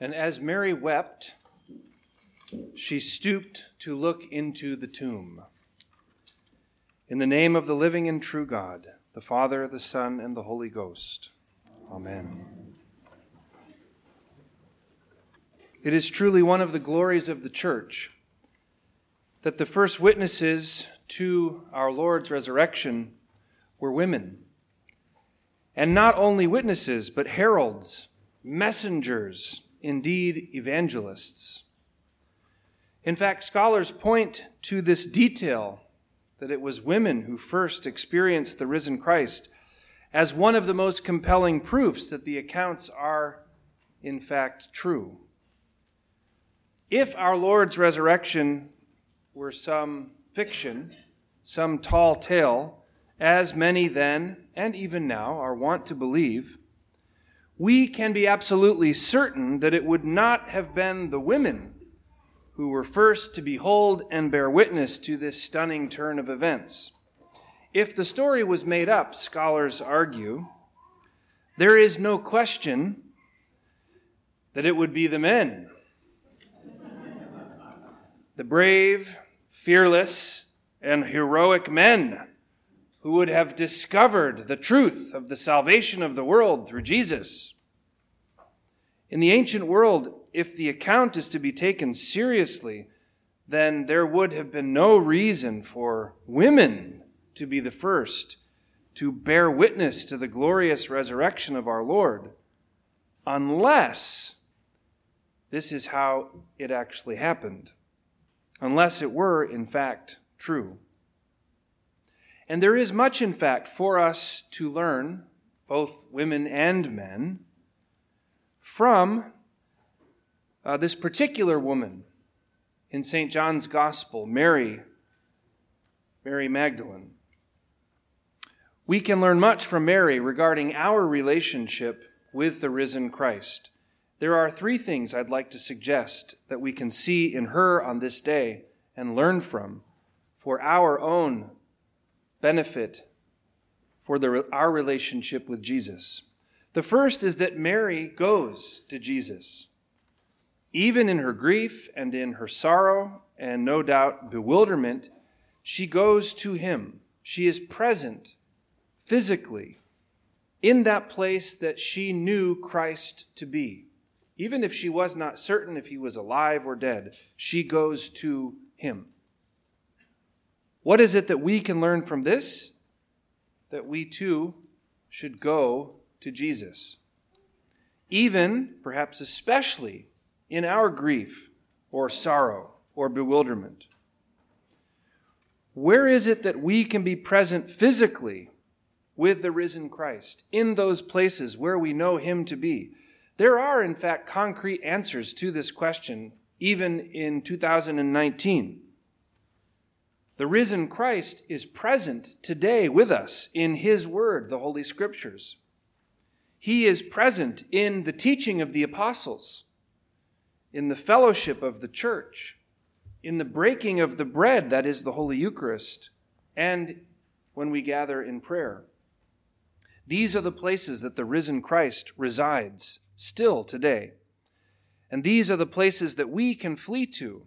And as Mary wept, she stooped to look into the tomb. In the name of the living and true God, the Father, the Son, and the Holy Ghost. Amen. It is truly one of the glories of the church that the first witnesses to our Lord's resurrection were women. And not only witnesses, but heralds, messengers, indeed evangelists. In fact, scholars point to this detail that it was women who first experienced the risen Christ as one of the most compelling proofs that the accounts are, in fact, true. If our Lord's resurrection were some fiction, some tall tale, as many then and even now are wont to believe, we can be absolutely certain that it would not have been the women who were first to behold and bear witness to this stunning turn of events. If the story was made up, scholars argue, there is no question that it would be the men. the brave, fearless, and heroic men who would have discovered the truth of the salvation of the world through Jesus. In the ancient world, if the account is to be taken seriously, then there would have been no reason for women to be the first to bear witness to the glorious resurrection of our Lord, unless this is how it actually happened, unless it were, in fact, true. And there is much, in fact, for us to learn, both women and men, from uh, this particular woman in St. John's Gospel, Mary, Mary Magdalene. We can learn much from Mary regarding our relationship with the risen Christ. There are three things I'd like to suggest that we can see in her on this day and learn from for our own benefit for the, our relationship with Jesus. The first is that Mary goes to Jesus. Even in her grief and in her sorrow and no doubt bewilderment, she goes to him. She is present physically in that place that she knew Christ to be. Even if she was not certain if he was alive or dead, she goes to him. What is it that we can learn from this? That we too should go to Jesus. Even, perhaps especially, in our grief or sorrow or bewilderment. Where is it that we can be present physically with the risen Christ in those places where we know Him to be? There are, in fact, concrete answers to this question even in 2019. The risen Christ is present today with us in His Word, the Holy Scriptures. He is present in the teaching of the apostles, in the fellowship of the church, in the breaking of the bread, that is the Holy Eucharist, and when we gather in prayer. These are the places that the risen Christ resides still today. And these are the places that we can flee to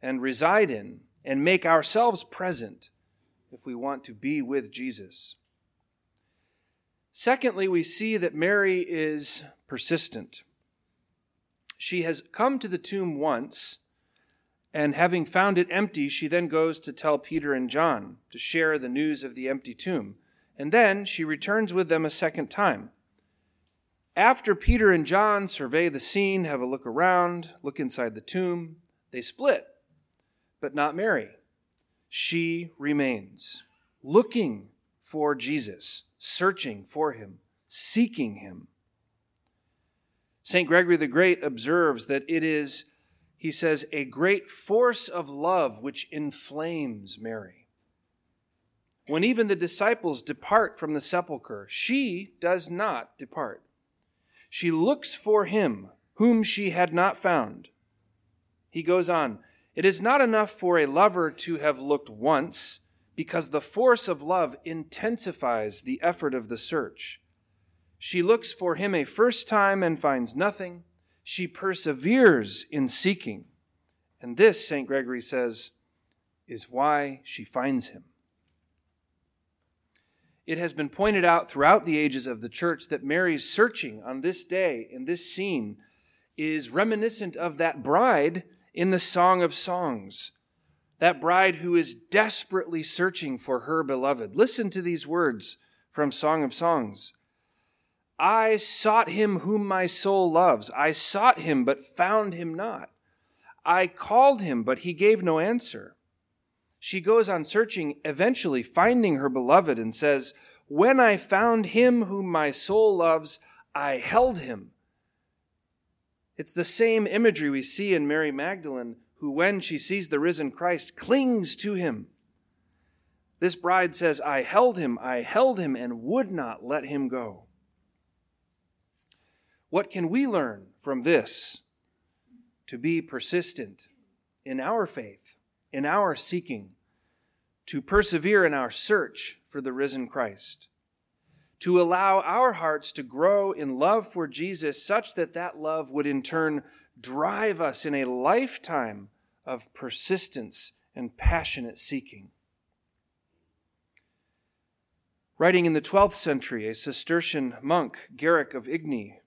and reside in and make ourselves present if we want to be with Jesus. Secondly, we see that Mary is persistent. She has come to the tomb once, and having found it empty, she then goes to tell Peter and John to share the news of the empty tomb. And then she returns with them a second time. After Peter and John survey the scene, have a look around, look inside the tomb, they split but not Mary. She remains looking for Jesus, searching for him, seeking him. St. Gregory the Great observes that it is, he says, a great force of love which inflames Mary. When even the disciples depart from the sepulchre, she does not depart. She looks for him whom she had not found. He goes on, it is not enough for a lover to have looked once, because the force of love intensifies the effort of the search. She looks for him a first time and finds nothing. she perseveres in seeking. And this, St. Gregory says, is why she finds him. It has been pointed out throughout the ages of the church that Mary's searching on this day, in this scene, is reminiscent of that bride in the Song of Songs. That bride who is desperately searching for her beloved. Listen to these words from Song of Songs. I sought him whom my soul loves. I sought him, but found him not. I called him, but he gave no answer. She goes on searching, eventually finding her beloved, and says, When I found him whom my soul loves, I held him. It's the same imagery we see in Mary Magdalene, who, when she sees the risen Christ, clings to him. This bride says, I held him, I held him, and would not let him go. What can we learn from this? To be persistent in our faith, in our seeking, to persevere in our search for the risen Christ, to allow our hearts to grow in love for Jesus such that that love would in turn drive us in a lifetime of persistence and passionate seeking. Writing in the 12th century, a Cistercian monk, Guerric of Igny,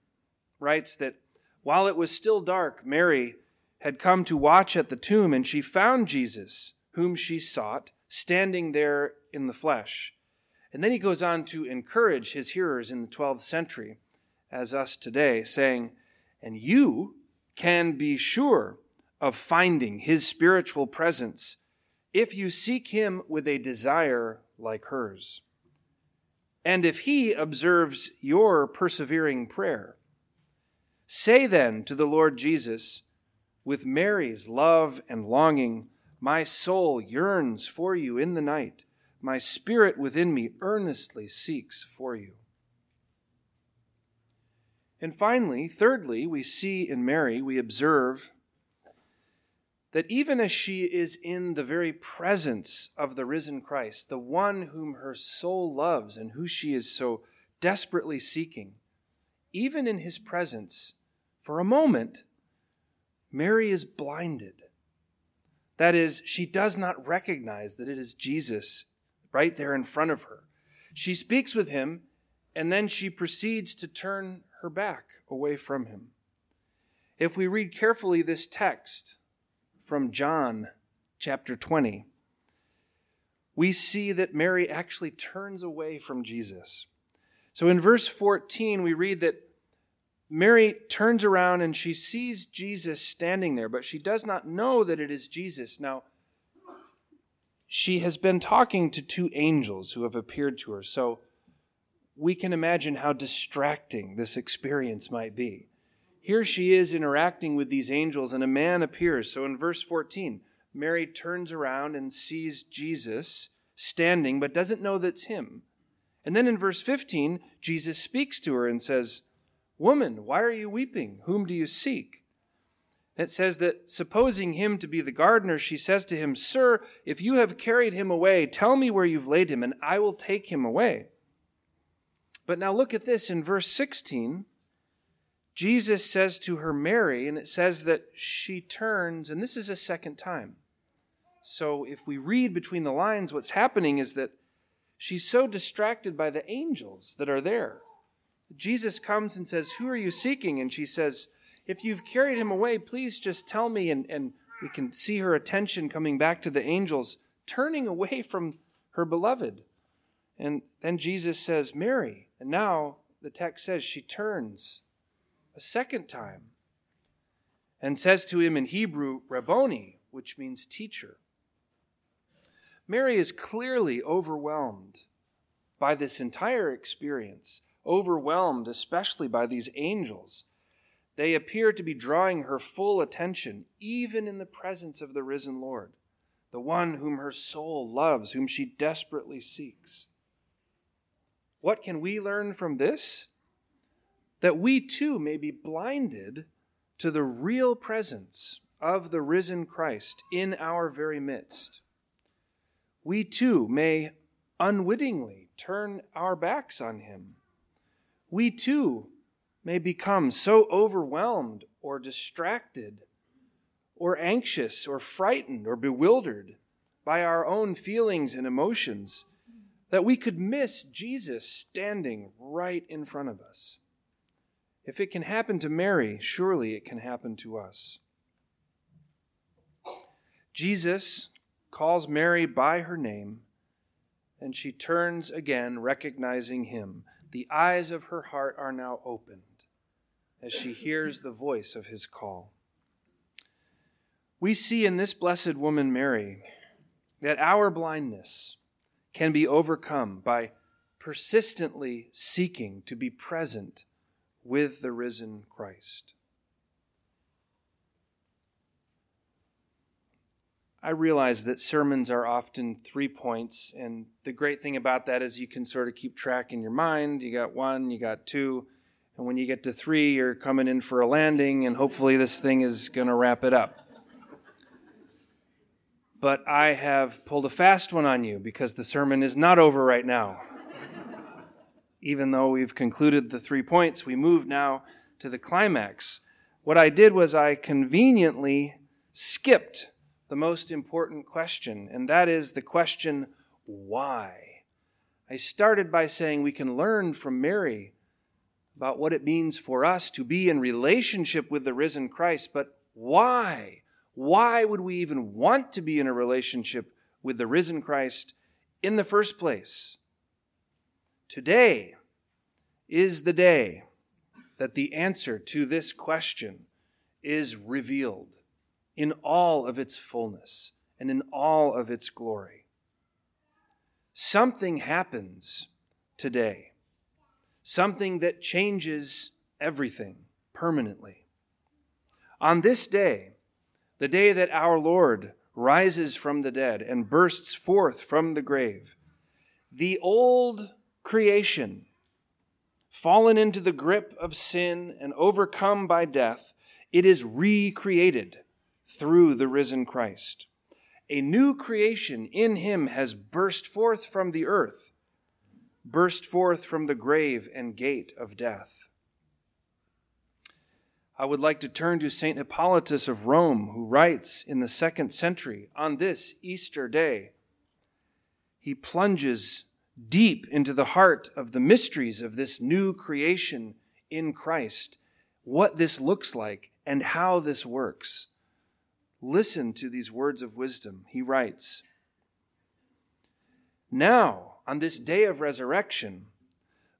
writes that while it was still dark, Mary had come to watch at the tomb, and she found Jesus, whom she sought, standing there in the flesh. And then he goes on to encourage his hearers in the 12th century, as us today, saying, And you can be sure of finding his spiritual presence if you seek him with a desire like hers. And if he observes your persevering prayer, Say then to the Lord Jesus, with Mary's love and longing, my soul yearns for you in the night. My spirit within me earnestly seeks for you. And finally, thirdly, we see in Mary, we observe that even as she is in the very presence of the risen Christ, the one whom her soul loves and who she is so desperately seeking, even in his presence, for a moment, Mary is blinded. That is, she does not recognize that it is Jesus right there in front of her. She speaks with him, and then she proceeds to turn her back away from him. If we read carefully this text from John chapter 20, we see that Mary actually turns away from Jesus. So in verse 14, we read that Mary turns around and she sees Jesus standing there, but she does not know that it is Jesus. Now, she has been talking to two angels who have appeared to her, so we can imagine how distracting this experience might be. Here she is interacting with these angels, and a man appears. So in verse 14, Mary turns around and sees Jesus standing, but doesn't know that's him. And then in verse 15, Jesus speaks to her and says, Woman, why are you weeping? Whom do you seek? It says that supposing him to be the gardener, she says to him, Sir, if you have carried him away, tell me where you've laid him, and I will take him away. But now look at this in verse 16. Jesus says to her, Mary, and it says that she turns, and this is a second time. So if we read between the lines, what's happening is that she's so distracted by the angels that are there Jesus comes and says, Who are you seeking? And she says, If you've carried him away, please just tell me. And, and we can see her attention coming back to the angels, turning away from her beloved. And then Jesus says, Mary. And now the text says she turns a second time and says to him in Hebrew, Rabboni, which means teacher. Mary is clearly overwhelmed by this entire experience overwhelmed, especially by these angels. They appear to be drawing her full attention, even in the presence of the risen Lord, the one whom her soul loves, whom she desperately seeks. What can we learn from this? That we too may be blinded to the real presence of the risen Christ in our very midst. We too may unwittingly turn our backs on him we too may become so overwhelmed or distracted or anxious or frightened or bewildered by our own feelings and emotions that we could miss Jesus standing right in front of us. If it can happen to Mary, surely it can happen to us. Jesus calls Mary by her name, and she turns again, recognizing him. The eyes of her heart are now opened as she hears the voice of his call. We see in this blessed woman, Mary, that our blindness can be overcome by persistently seeking to be present with the risen Christ. I realize that sermons are often three points, and the great thing about that is you can sort of keep track in your mind. You got one, you got two, and when you get to three, you're coming in for a landing, and hopefully this thing is going to wrap it up. But I have pulled a fast one on you because the sermon is not over right now. Even though we've concluded the three points, we move now to the climax. What I did was I conveniently skipped the most important question, and that is the question, why? I started by saying we can learn from Mary about what it means for us to be in relationship with the risen Christ, but why? Why would we even want to be in a relationship with the risen Christ in the first place? Today is the day that the answer to this question is revealed in all of its fullness and in all of its glory. Something happens today, something that changes everything permanently. On this day, the day that our Lord rises from the dead and bursts forth from the grave, the old creation, fallen into the grip of sin and overcome by death, it is recreated through the risen Christ. A new creation in him has burst forth from the earth, burst forth from the grave and gate of death. I would like to turn to St. Hippolytus of Rome, who writes in the second century on this Easter day. He plunges deep into the heart of the mysteries of this new creation in Christ, what this looks like, and how this works. Listen to these words of wisdom. He writes Now, on this day of resurrection,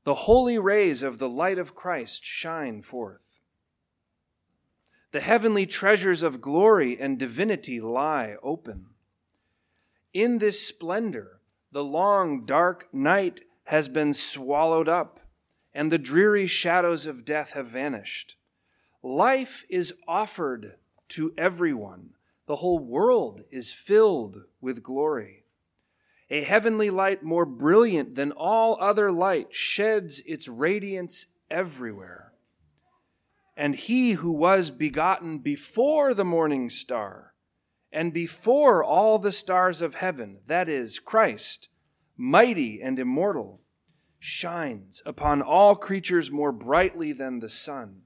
the holy rays of the light of Christ shine forth. The heavenly treasures of glory and divinity lie open. In this splendor, the long, dark night has been swallowed up, and the dreary shadows of death have vanished. Life is offered to everyone. The whole world is filled with glory. A heavenly light more brilliant than all other light sheds its radiance everywhere. And he who was begotten before the morning star and before all the stars of heaven, that is, Christ, mighty and immortal, shines upon all creatures more brightly than the sun.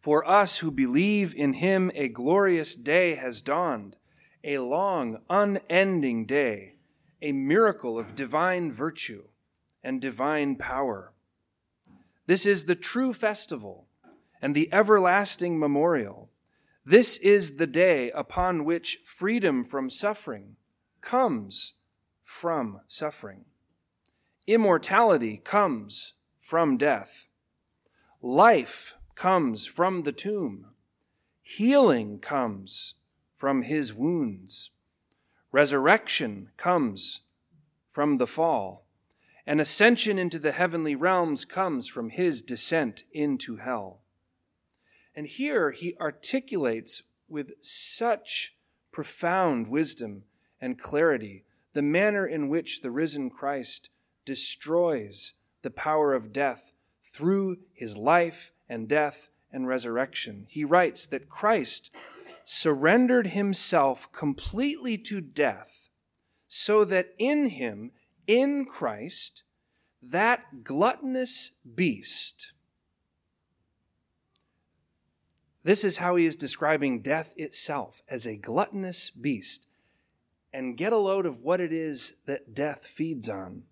For us who believe in him, a glorious day has dawned, a long, unending day, a miracle of divine virtue and divine power. This is the true festival and the everlasting memorial. This is the day upon which freedom from suffering comes from suffering. Immortality comes from death. Life comes from the tomb. Healing comes from his wounds. Resurrection comes from the fall. And ascension into the heavenly realms comes from his descent into hell. And here he articulates with such profound wisdom and clarity the manner in which the risen Christ destroys the power of death through his life and death and resurrection. He writes that Christ surrendered himself completely to death so that in him, in Christ, that gluttonous beast, This is how he is describing death itself as a gluttonous beast. And get a load of what it is that death feeds on.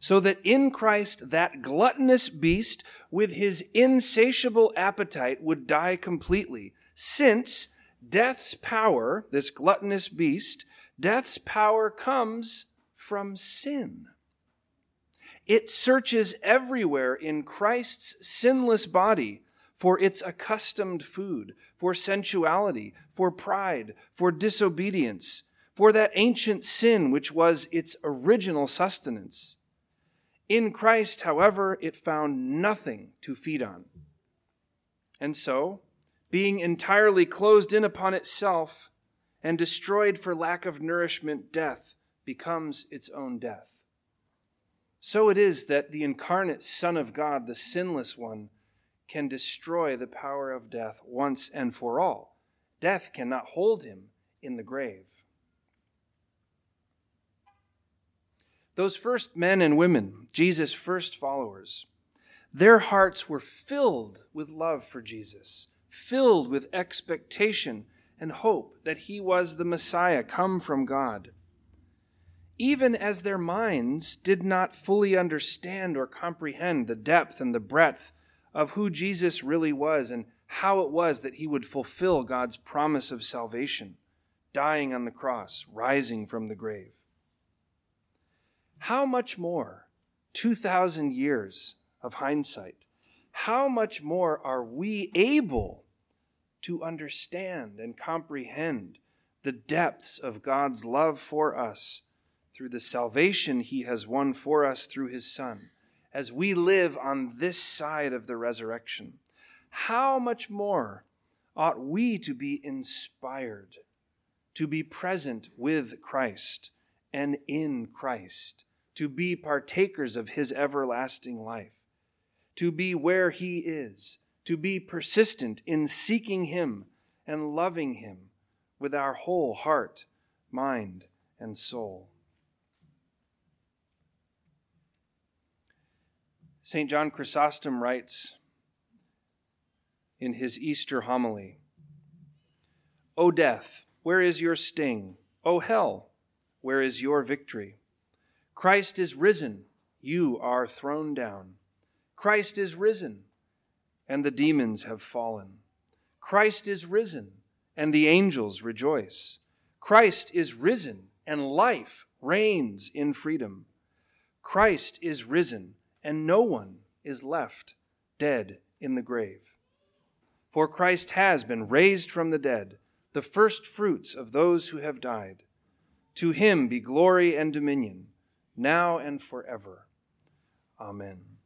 So that in Christ, that gluttonous beast with his insatiable appetite would die completely, since death's power, this gluttonous beast, death's power comes from sin. It searches everywhere in Christ's sinless body for its accustomed food, for sensuality, for pride, for disobedience, for that ancient sin which was its original sustenance. In Christ, however, it found nothing to feed on. And so, being entirely closed in upon itself and destroyed for lack of nourishment, death becomes its own death. So it is that the incarnate Son of God, the sinless one, can destroy the power of death once and for all. Death cannot hold him in the grave. Those first men and women, Jesus' first followers, their hearts were filled with love for Jesus, filled with expectation and hope that he was the Messiah come from God even as their minds did not fully understand or comprehend the depth and the breadth of who Jesus really was and how it was that he would fulfill God's promise of salvation, dying on the cross, rising from the grave. How much more, 2,000 years of hindsight, how much more are we able to understand and comprehend the depths of God's love for us? through the salvation he has won for us through his Son, as we live on this side of the resurrection, how much more ought we to be inspired to be present with Christ and in Christ, to be partakers of his everlasting life, to be where he is, to be persistent in seeking him and loving him with our whole heart, mind, and soul. St. John Chrysostom writes in his Easter homily O death, where is your sting? O hell, where is your victory? Christ is risen, you are thrown down. Christ is risen, and the demons have fallen. Christ is risen, and the angels rejoice. Christ is risen, and life reigns in freedom. Christ is risen and no one is left dead in the grave. For Christ has been raised from the dead, the first fruits of those who have died. To him be glory and dominion, now and forever. Amen.